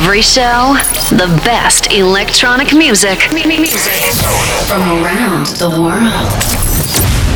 Every show, the best electronic music. From around the world.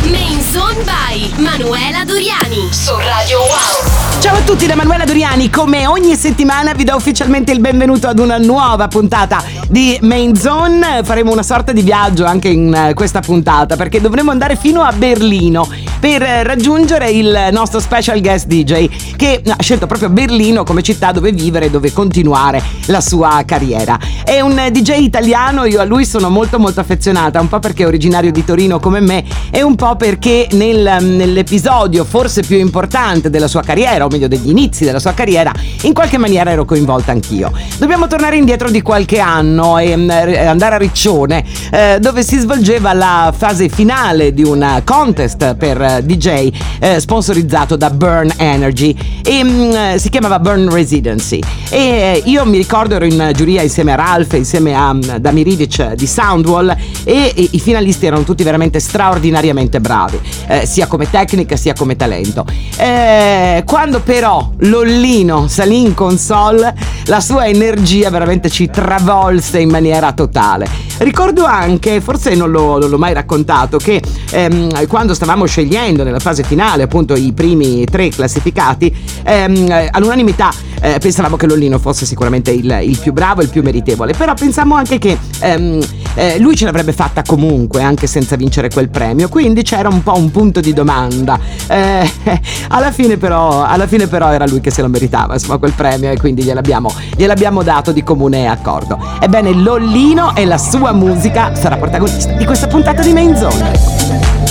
Main Zone by Manuela Doriani su Radio Wow. Ciao a tutti da Manuela Doriani, come ogni settimana vi do ufficialmente il benvenuto ad una nuova puntata di Main Zone. Faremo una sorta di viaggio anche in eh, questa puntata perché dovremo andare fino a Berlino per raggiungere il nostro special guest DJ che ha scelto proprio Berlino come città dove vivere e dove continuare la sua carriera. È un DJ italiano, io a lui sono molto molto affezionata, un po' perché è originario di Torino come me e un po' perché nel, nell'episodio forse più importante della sua carriera, meglio degli inizi della sua carriera, in qualche maniera ero coinvolta anch'io. Dobbiamo tornare indietro di qualche anno e mm, andare a Riccione, eh, dove si svolgeva la fase finale di un contest per eh, DJ eh, sponsorizzato da Burn Energy e mh, mm, si chiamava Burn Residency. E eh, io mi ricordo ero in giuria insieme a Ralph, insieme a um, Damiridic di Soundwall e, e, i finalisti erano tutti veramente straordinariamente bravi, eh, sia come tecnica sia come talento. Eh, quando però Lollino salì in console, la sua energia veramente ci travolse in maniera totale. Ricordo anche, forse non, lo, non l'ho mai raccontato, che ehm, quando stavamo scegliendo nella fase finale appunto i primi tre classificati, ehm, all'unanimità eh, pensavamo che Lollino fosse sicuramente il, il, più bravo e il più meritevole, però pensammo anche che ehm, eh, lui ce l'avrebbe fatta comunque anche senza vincere quel premio, quindi c'era un po' un punto di domanda. Eh, alla, fine però, alla fine però era lui che se lo meritava, insomma, quel premio e quindi gliel'abbiamo, gliel'abbiamo dato di comune accordo. Ebbene, Lollino e la sua musica sarà protagonista di questa puntata di Main Zone.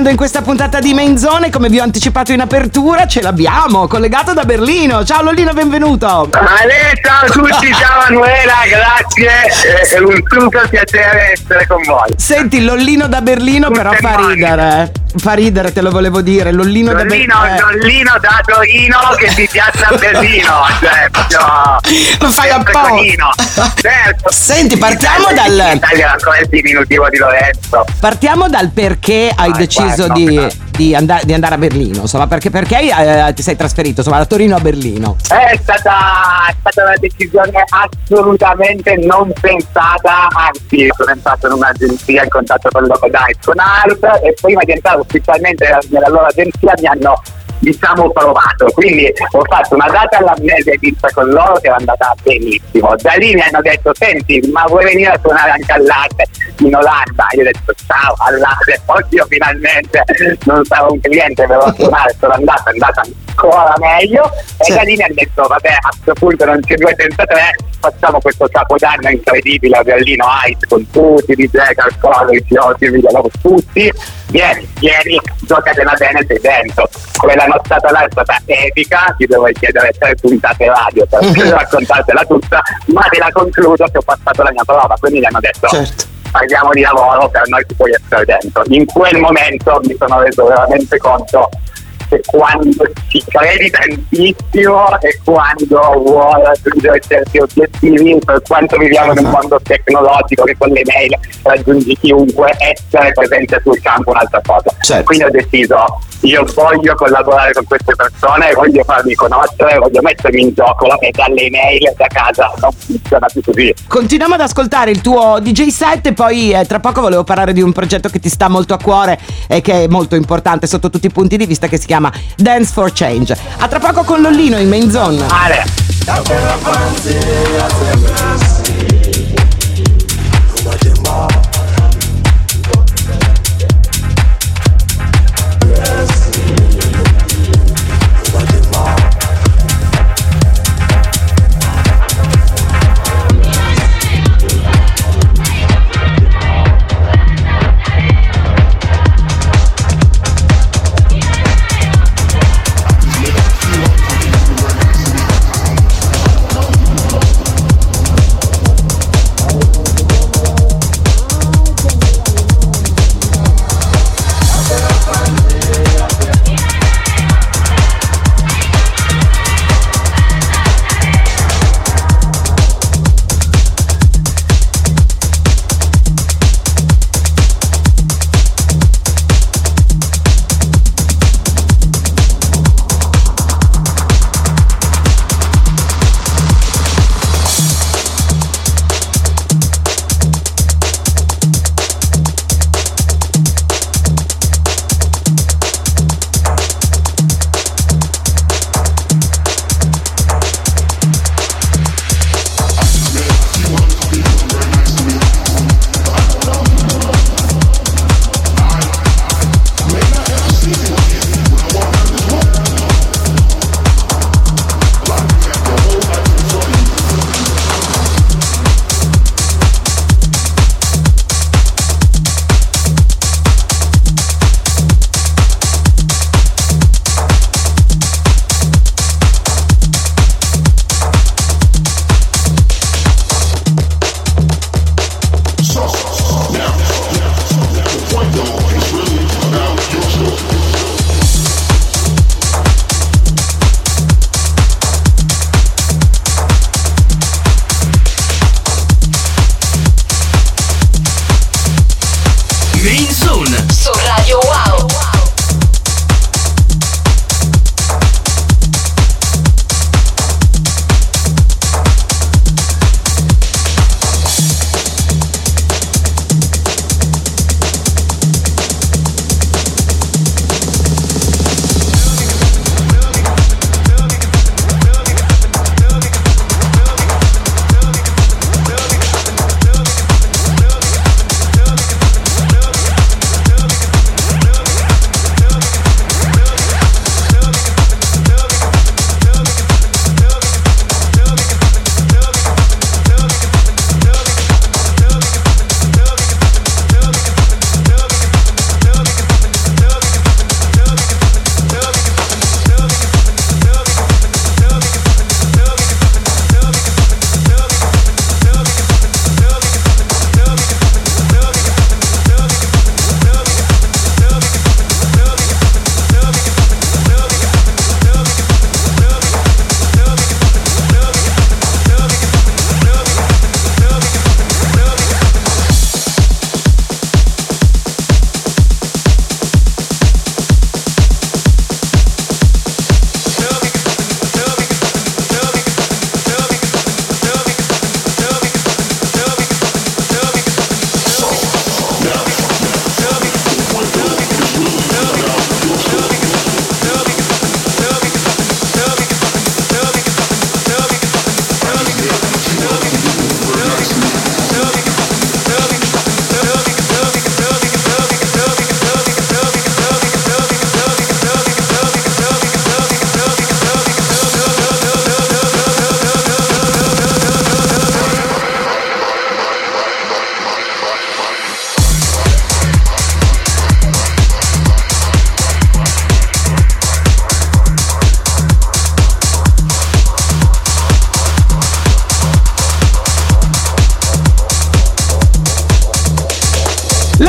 Accompagnando in questa puntata di Main Zone. Come vi ho anticipato in apertura, ce l'abbiamo collegato da Berlino. Ciao Lollino, benvenuto. Ale, ciao a tutti, ciao Manuela, grazie. È un super piacere essere con voi. Senti, Lollino da Berlino, Tutte però fa ridere. Fa ridere, te lo volevo dire. Lollino, Lollino da Berlino. Lollino da Torino che si piazza a Berlino. Cioè, proprio. Lo fai apposta. Certo. Senti, partiamo dal, Certo. Italia ancora il diminutivo di Lorenzo. Partiamo dal perché hai Vai, deciso vai, no, di, no. Di andare, di andare a Berlino, insomma, perché, perché eh, ti sei trasferito, insomma, da Torino a Berlino. È stata, è stata una decisione assolutamente non pensata, anzi sono entrato in un'agenzia in contatto con loro Dice con Art e prima di entrare ufficialmente nella loro agenzia mi hanno diciamo provato. Quindi ho fatto una data all'amnesia vista con loro che era andata benissimo. Da lì mi hanno detto senti ma vuoi venire a suonare anche all'arte in Olanda? Io ho detto ciao all'arte oddio finalmente non sarò un cliente per suonare sono andato è andata ancora meglio. E da lì mi hanno detto vabbè a questo punto non c'è due senza tre facciamo questo capodanno incredibile a Berlino Ice con tutti i DJ Calcolo, i Fiotti, i Villalobos, tutti. Vieni, vieni, giocatela bene sei dentro. Quella nottata là è stata epica ti devo chiedere tre puntate radio per raccontartela tutta ma te la concludo che ho passato la mia prova quindi mi hanno detto Certo. parliamo di lavoro per noi ci puoi essere dentro in quel momento mi sono reso veramente conto che quando ci credi tantissimo e quando vuoi raggiungere certi obiettivi, per quanto viviamo in un mondo tecnologico che con le mail raggiungi chiunque, essere presente sul campo è un'altra cosa. Certo. Quindi ho deciso, io voglio collaborare con queste persone, voglio farmi conoscere, voglio mettermi in gioco e dalle email da casa non funziona più così. Continuiamo ad ascoltare il tuo DJ set e poi eh, tra poco volevo parlare di un progetto che ti sta molto a cuore e che è molto importante sotto tutti i punti di vista che si chiama Dance for Change. A tra poco con Lollino in main zone. Ale,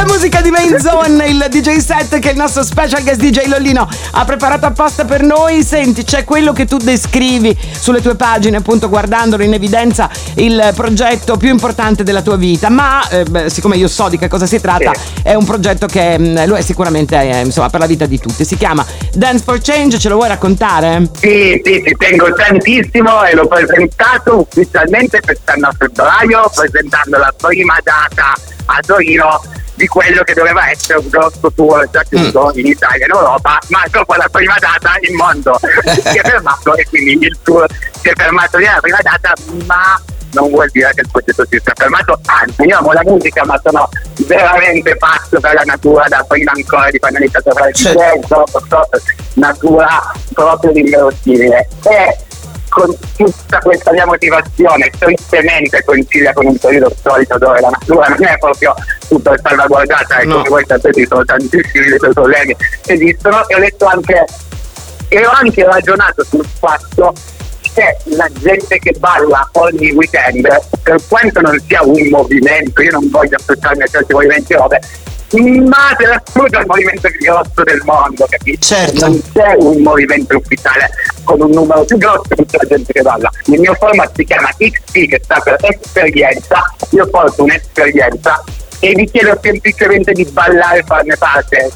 La musica di Main Zone, il DJ set che il nostro special guest DJ Lollino ha preparato apposta per noi. Senti, c'è quello che tu descrivi sulle tue pagine, appunto guardandolo in evidenza, il progetto più importante della tua vita. Ma eh, beh, siccome io so di che cosa si tratta, Sì. è un progetto che mh, lo è sicuramente eh, insomma, per la vita di tutti. Si chiama Dance for Change, ce lo vuoi raccontare? Sì, sì, ci tengo tantissimo e l'ho presentato ufficialmente quest'anno a febbraio, presentando la prima data a Torino di quello che doveva essere un grosso tour già chiuso in Italia e in Europa, ma dopo la prima data il mondo si è fermato e quindi il tour si è fermato lì alla prima data, ma non vuol dire che il progetto si sia fermato, anzi io amo la musica ma sono veramente pazzo per la natura da prima ancora di quando ho iniziato a fare il Certo. Proprio natura proprio inverosimile. E con tutta questa mia motivazione tristemente coincidia con un periodo storico dove la natura non è proprio super salvaguardata e No. come voi sapete ci sono tantissimi dei suoi problemi che esistono e ho detto anche e ho anche ragionato sul fatto che la gente che balla ogni weekend, per quanto non sia un movimento, io non voglio associarmi a certi movimenti robe, ma per assurdo è il movimento più grosso del mondo, capito? Certo. Non c'è un movimento ufficiale con un numero più grosso di tutta la gente che balla. Il mio format si chiama XP, che sta per esperienza, io porto un'esperienza e vi chiedo semplicemente di ballare e farne parte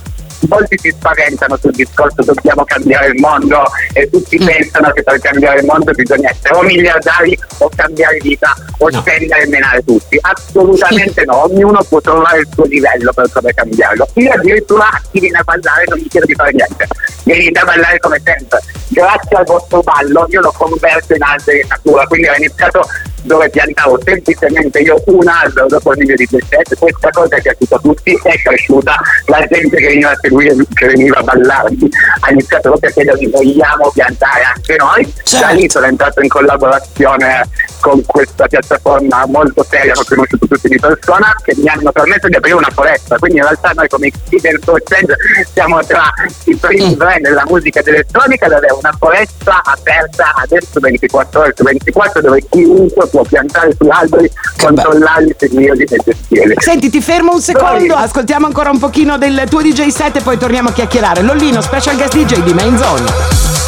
molti si spaventano sul discorso dobbiamo cambiare il mondo e tutti Mm. pensano che per cambiare il mondo bisogna essere o miliardari o cambiare vita o No. spendere e menare tutti. Assolutamente no, ognuno può trovare il suo livello per come cambiarlo. Io addirittura a chi viene a ballare non mi chiedo di fare niente, venite a ballare come sempre. Grazie al vostro ballo io lo converto in in natura, quindi ho iniziato dove piantavo semplicemente io un albero dopo il video di 17, questa cosa è piaciuta a tutti, è cresciuta, la gente che veniva a seguire, che veniva a ballarmi ha iniziato proprio a chiedermi vogliamo piantare anche noi, Certo. da lì sono entrato in collaborazione con questa piattaforma molto seria, ho conosciuto tutti di persona, che mi hanno permesso di aprire una foresta, quindi in realtà noi come Hidden Soul Change siamo tra i primi Mm. brand della musica ed elettronica ad avere una foresta aperta adesso 24 ore su 24 dove chiunque può piantare sugli alberi, Che bello. controllarli, seguirli e gestirli. Senti, ti fermo un secondo, Vai. ascoltiamo ancora un pochino del tuo DJ set e poi torniamo a chiacchierare. Lollino, special guest DJ di Main Zone.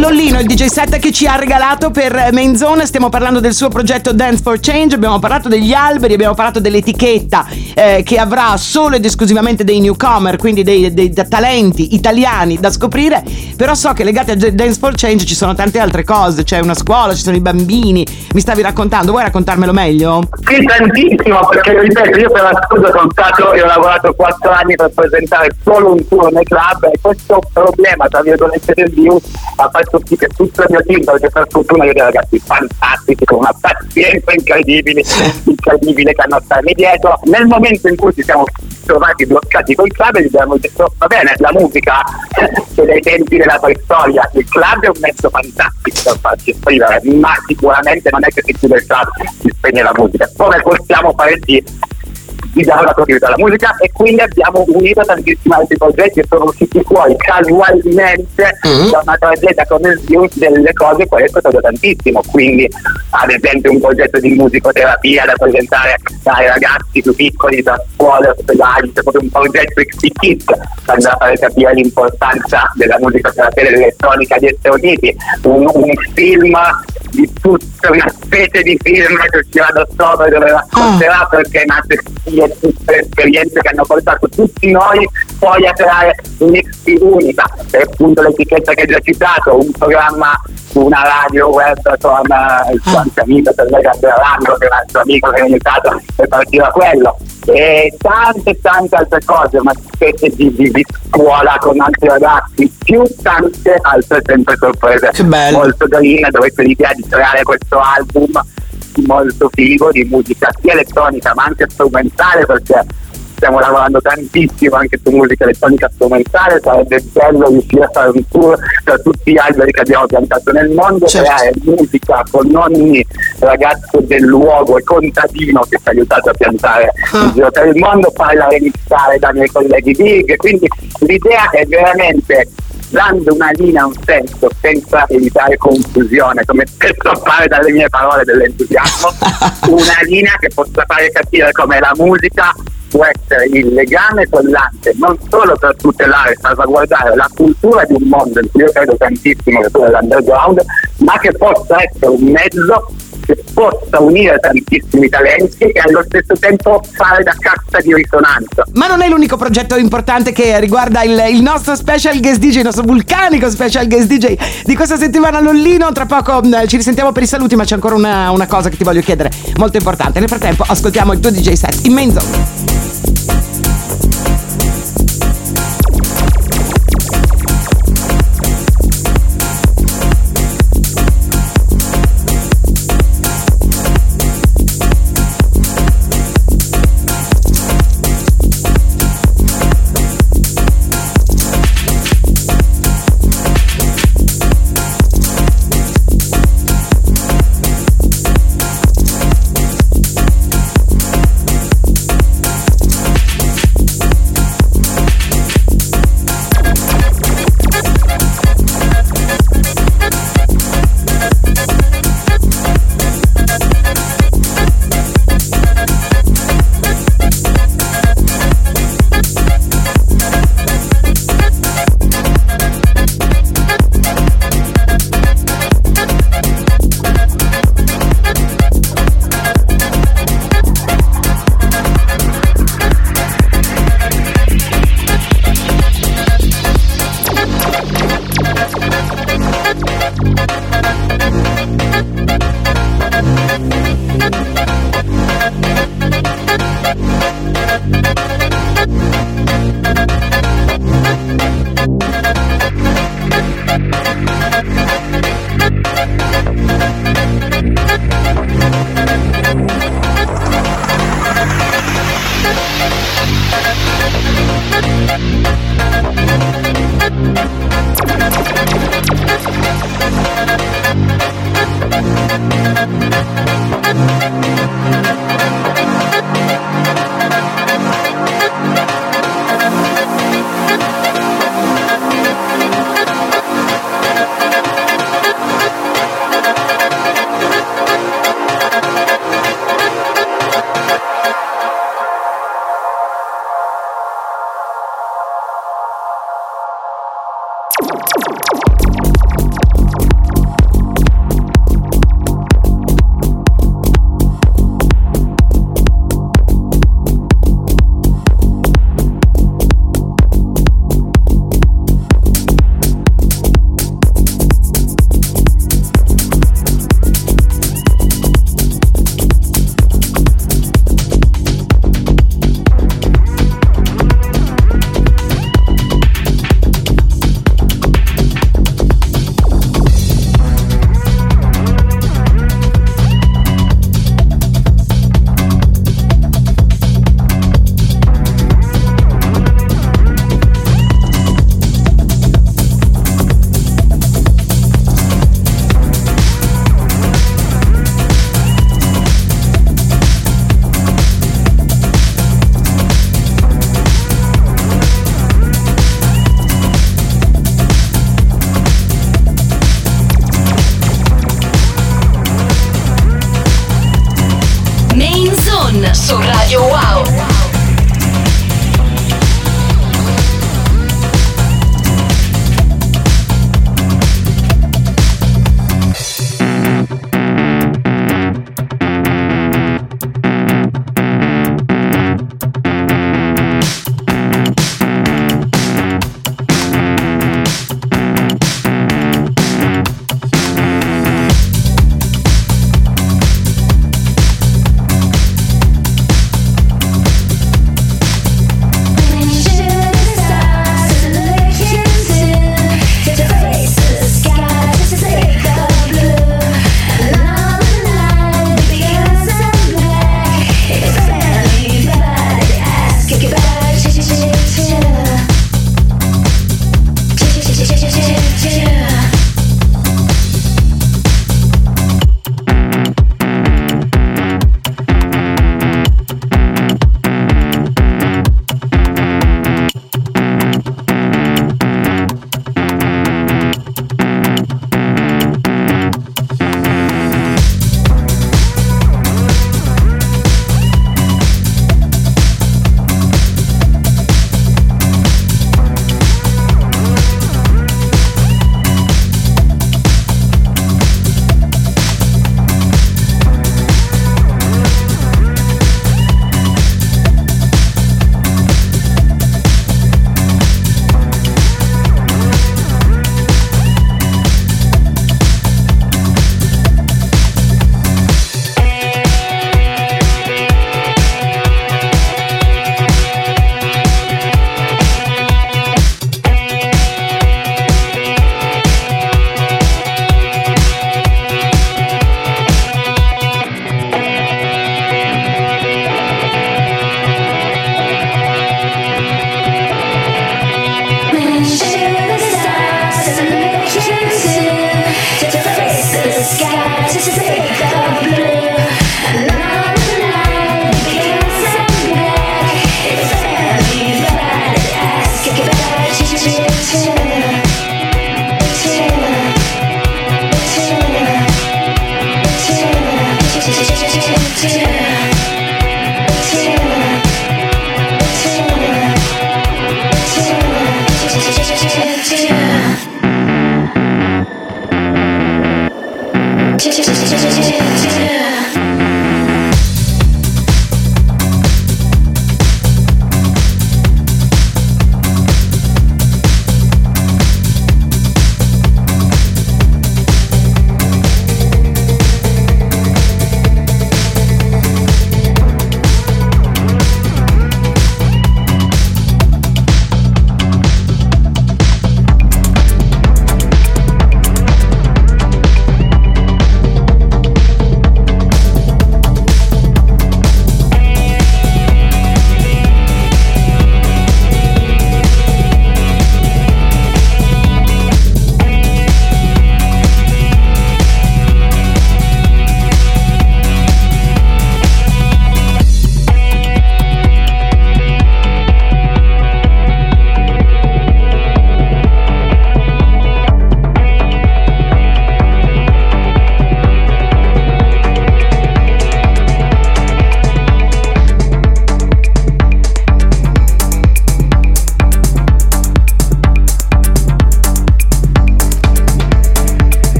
Lollino, il DJ set che ci ha regalato per Main Zone, stiamo parlando del suo progetto Dance for Change, abbiamo parlato degli alberi, abbiamo parlato dell'etichetta eh, che avrà solo ed esclusivamente dei newcomer, quindi dei, dei, dei, talenti italiani da scoprire, però so che legate a Dance for Change ci sono tante altre cose, c'è una scuola, ci sono i bambini, mi stavi raccontando, vuoi raccontarmelo meglio? Sì, tantissimo, perché ripeto, io per la scusa sono stato e ho lavorato 4 anni per presentare solo un tour nei club e questo problema, tra virgolette, del virus ha fatto sì che tutto il mio team, perché per fortuna io dei ragazzi fantastici, con una pazienza incredibile, incredibile che hanno starmi dietro. Nel momento in cui ci siamo trovati bloccati col club e abbiamo detto va bene, la musica che dai tempi della preistoria, il club è un mezzo fantastico per farci esprimere, ma sicuramente non è che si chiude il club, si spegne la musica. Come possiamo fare sì di dare la continuità alla musica e quindi abbiamo unito tantissimi altri progetti e sono usciti fuori casualmente mm-hmm. da una tragedia come Svius delle cose poi è stato tantissimo quindi ad esempio un progetto di musicoterapia da presentare ai ragazzi più piccoli da scuole, ospedali c'è proprio un progetto XT per andare a fare capire l'importanza della musicoterapia dell'elettronica agli Stati Uniti un, un film di tutta una specie di film che uscirà da ottobre dove racconterà oh. perché nate e tutte le esperienze che hanno portato tutti noi poi a creare un'XP unica, per appunto l'etichetta che hai già citato, un programma su una radio web con il suo anche amico, per me Gandolando, che è un altro amico che è aiutato per partire da quello. E tante tante altre cose, una specie di, di, di, scuola con altri ragazzi, più tante altre sempre sorprese. Molto carine, dovete l'idea di creare questo album molto figo di musica sia elettronica ma anche strumentale perché stiamo lavorando tantissimo anche su musica elettronica strumentale, sarebbe bello riuscire a fare un tour tra tutti gli alberi che abbiamo piantato nel mondo, certo. creare musica con ogni ragazzo del luogo e contadino che ci ha aiutato a piantare ah. in giro per il mondo, farla remixare dai miei colleghi big, quindi l'idea è veramente dando una linea, un senso, senza evitare confusione, come spesso appare dalle mie parole dell'entusiasmo, una linea che possa fare capire come la musica può essere il legame collante non solo per tutelare e salvaguardare la cultura di un mondo in cui io credo tantissimo che è l'underground, ma che possa essere un mezzo che possa unire tantissimi talenti e allo stesso tempo fare da cassa di risonanza. Ma non è l'unico progetto importante che riguarda il, il nostro special guest DJ, il nostro vulcanico special guest DJ di questa settimana Lollino. Tra poco mh, ci risentiamo per i saluti, ma c'è ancora una, una cosa che ti voglio chiedere, molto importante. Nel frattempo ascoltiamo il tuo DJ set immenso.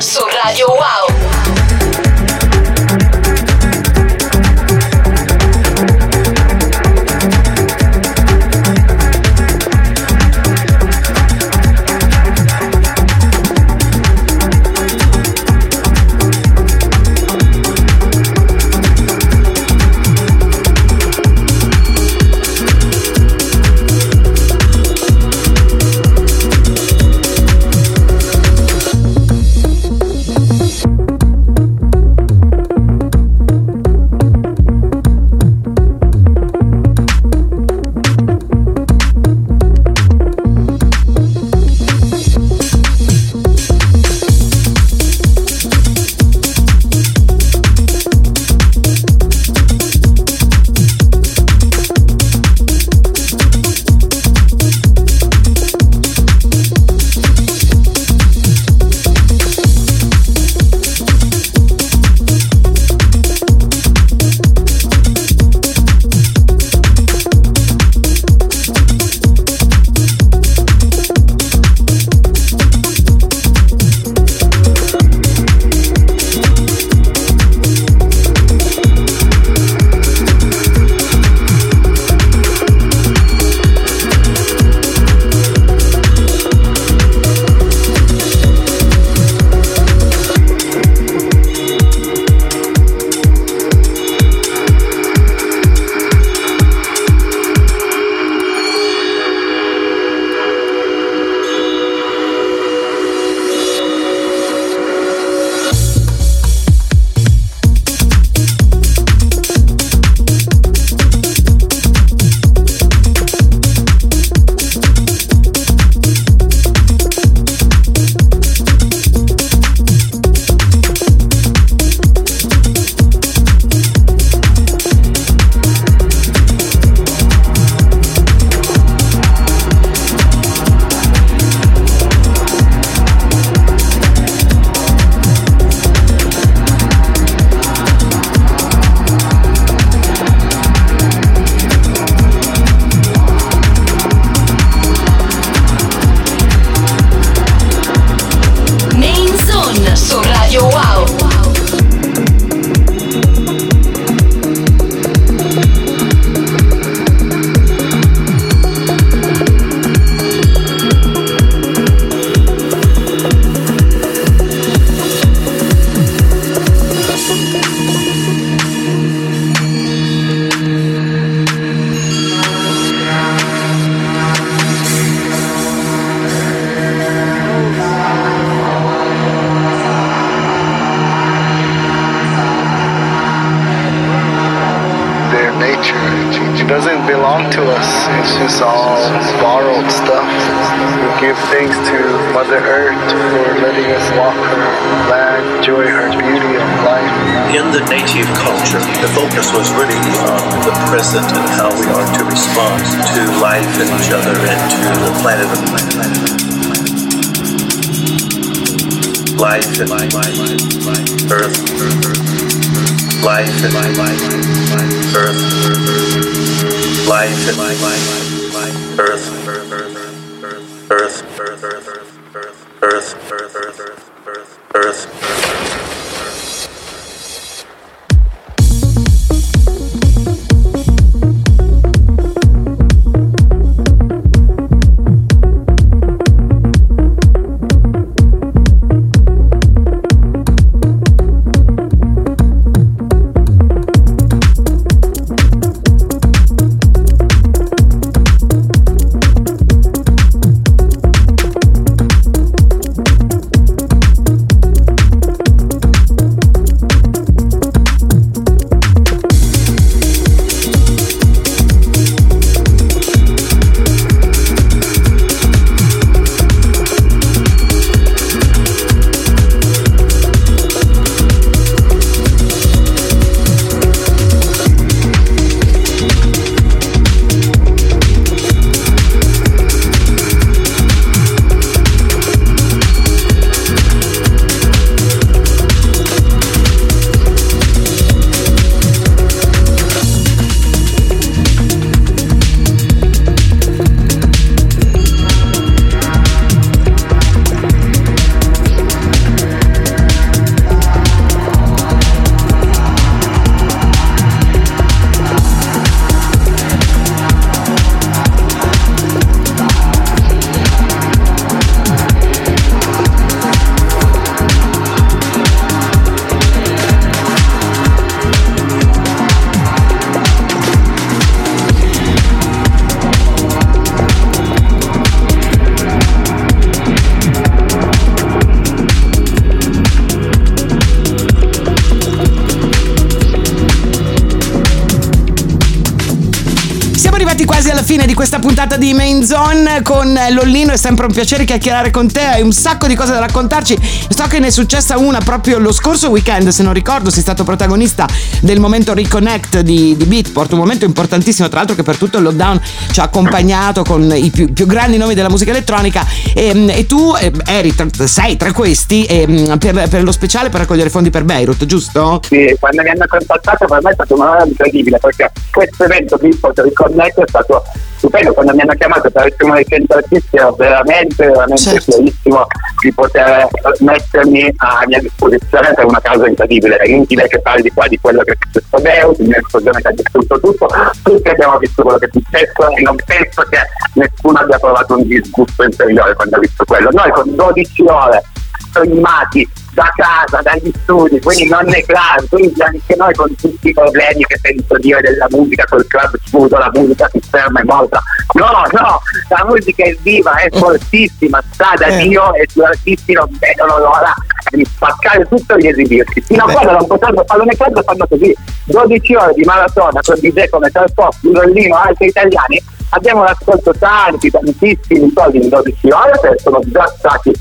su Radio Wow. Thanks to Mother Earth for letting us walk her land, enjoy her beauty of life. In the native culture, the focus was really on the present and how we are to respond to life and each other and to the planet of life and my life, life, earth, life and my life, life earth, life and earth. Earth, Zone con Lollino, è sempre un piacere chiacchierare con te, hai un sacco di cose da raccontarci. So che ne è successa una proprio lo scorso weekend, se non ricordo, sei stato protagonista del momento Reconnect di, di Beatport, un momento importantissimo, tra l'altro che per tutto il lockdown ci ha accompagnato con i più, più grandi nomi della musica elettronica e, e tu eh, eri tra, sei tra questi eh, per, per lo speciale per raccogliere fondi per Beirut, giusto? Sì, quando mi hanno contattato per me è stato una cosa incredibile perché questo evento Beatport Reconnect è stato stupendo quando mi hanno chiamato uno dei centri artisti ero veramente veramente Certo. felicissimo di poter mettermi a mia disposizione per una causa incredibile. È inutile che parli qua di quello che è successo a Deus di un'esplosione che ha distrutto tutto. Tutti abbiamo visto quello che è successo e non penso che nessuno abbia provato un disgusto inferiore quando ha visto quello. Noi con 12 ore filmati da casa, dagli studi, quindi non nei club, quindi anche noi con tutti i problemi che sento dire della musica, col club sfuso, la musica si ferma, è morta. No, no, la musica è viva, è fortissima, sta da Eh. Dio e gli artisti non vedono l'ora di spaccare tutto e di esibirsi. Fino a quando non potranno farlo nei club fanno così, 12 ore di maratona con DJ come Tarpop, Rollino, altri italiani, abbiamo raccolto tanti, tantissimi soldi in 12 ore, che sono già stati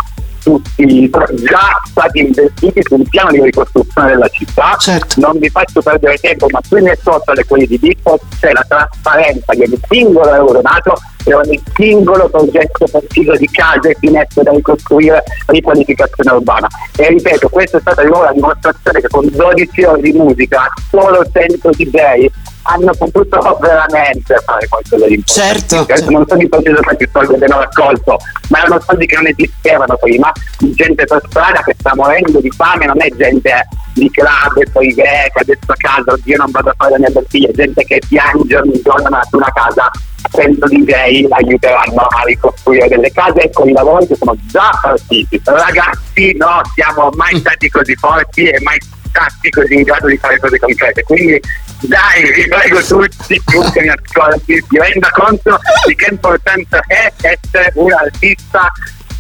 tutti già stati investiti su un piano di ricostruzione della città. Certo. Non vi faccio perdere tempo, ma sui miei social e quelli di Bitport c'è la trasparenza di ogni singolo euro dato e ogni singolo progetto preciso di case e finestre da ricostruire, riqualificazione urbana. E ripeto, questa è stata di nuovo la dimostrazione che con 12 ore di musica, solo 100 DJ hanno potuto veramente fare qualcosa di importante. Certo, Adesso certo. non so di preciso quanti soldi abbiano raccolto, ma erano soldi che non esistevano prima, di gente per strada che sta morendo di fame, non è gente di club e poi greca, adesso a casa, oddio non vado a fare la mia bottiglia, gente che piange ogni giorno ma su una casa, penso di lei aiuteranno a ricostruire delle case e con i lavori che sono già partiti. Ragazzi, no, siamo mai stati così forti e mai stati così in grado di fare cose concrete. Quindi dai, vi prego tutti, chiunque mi ascolti, si renda conto di che importanza è essere un artista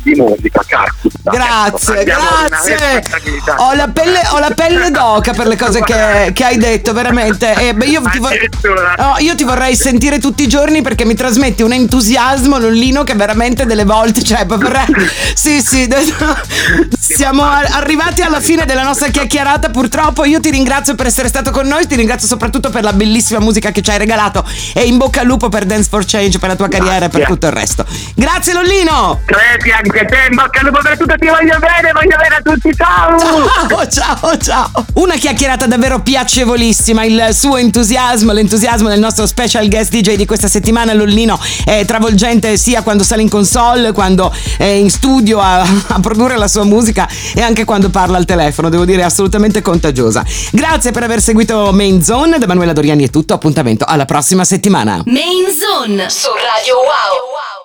di musica, caspita. Grazie, una grazie. Ho la pelle, ho la pelle d'oca per le cose che, che hai detto, veramente. E beh, io, ti vor- no, io ti vorrei sentire tutti i giorni perché mi trasmetti un entusiasmo, Lollino, che veramente delle volte, cioè, re- Sì, sì, siamo a- arrivati alla fine della nostra chiacchierata. Purtroppo io ti ringrazio per essere stato con noi, ti ringrazio soprattutto per la bellissima musica che ci hai regalato e in bocca al lupo per Dance for Change, per la tua carriera e per tutto il resto. Grazie Lollino! Credi anche te, in bocca al lupo per tutto, ti voglio bene, voglio bene a tutti, ciao! Ciao, ciao, ciao. Una chiacchierata davvero piacevolissima. Il suo entusiasmo, l'entusiasmo del nostro special guest DJ di questa settimana, Lollino, è travolgente sia quando sale in console, quando è in studio a, a produrre la sua musica e anche quando parla al telefono. Devo dire, assolutamente contagiosa. Grazie per aver seguito Main Zone. Da Manuela Doriani è tutto. Appuntamento alla prossima settimana. Main Zone su Radio Wow.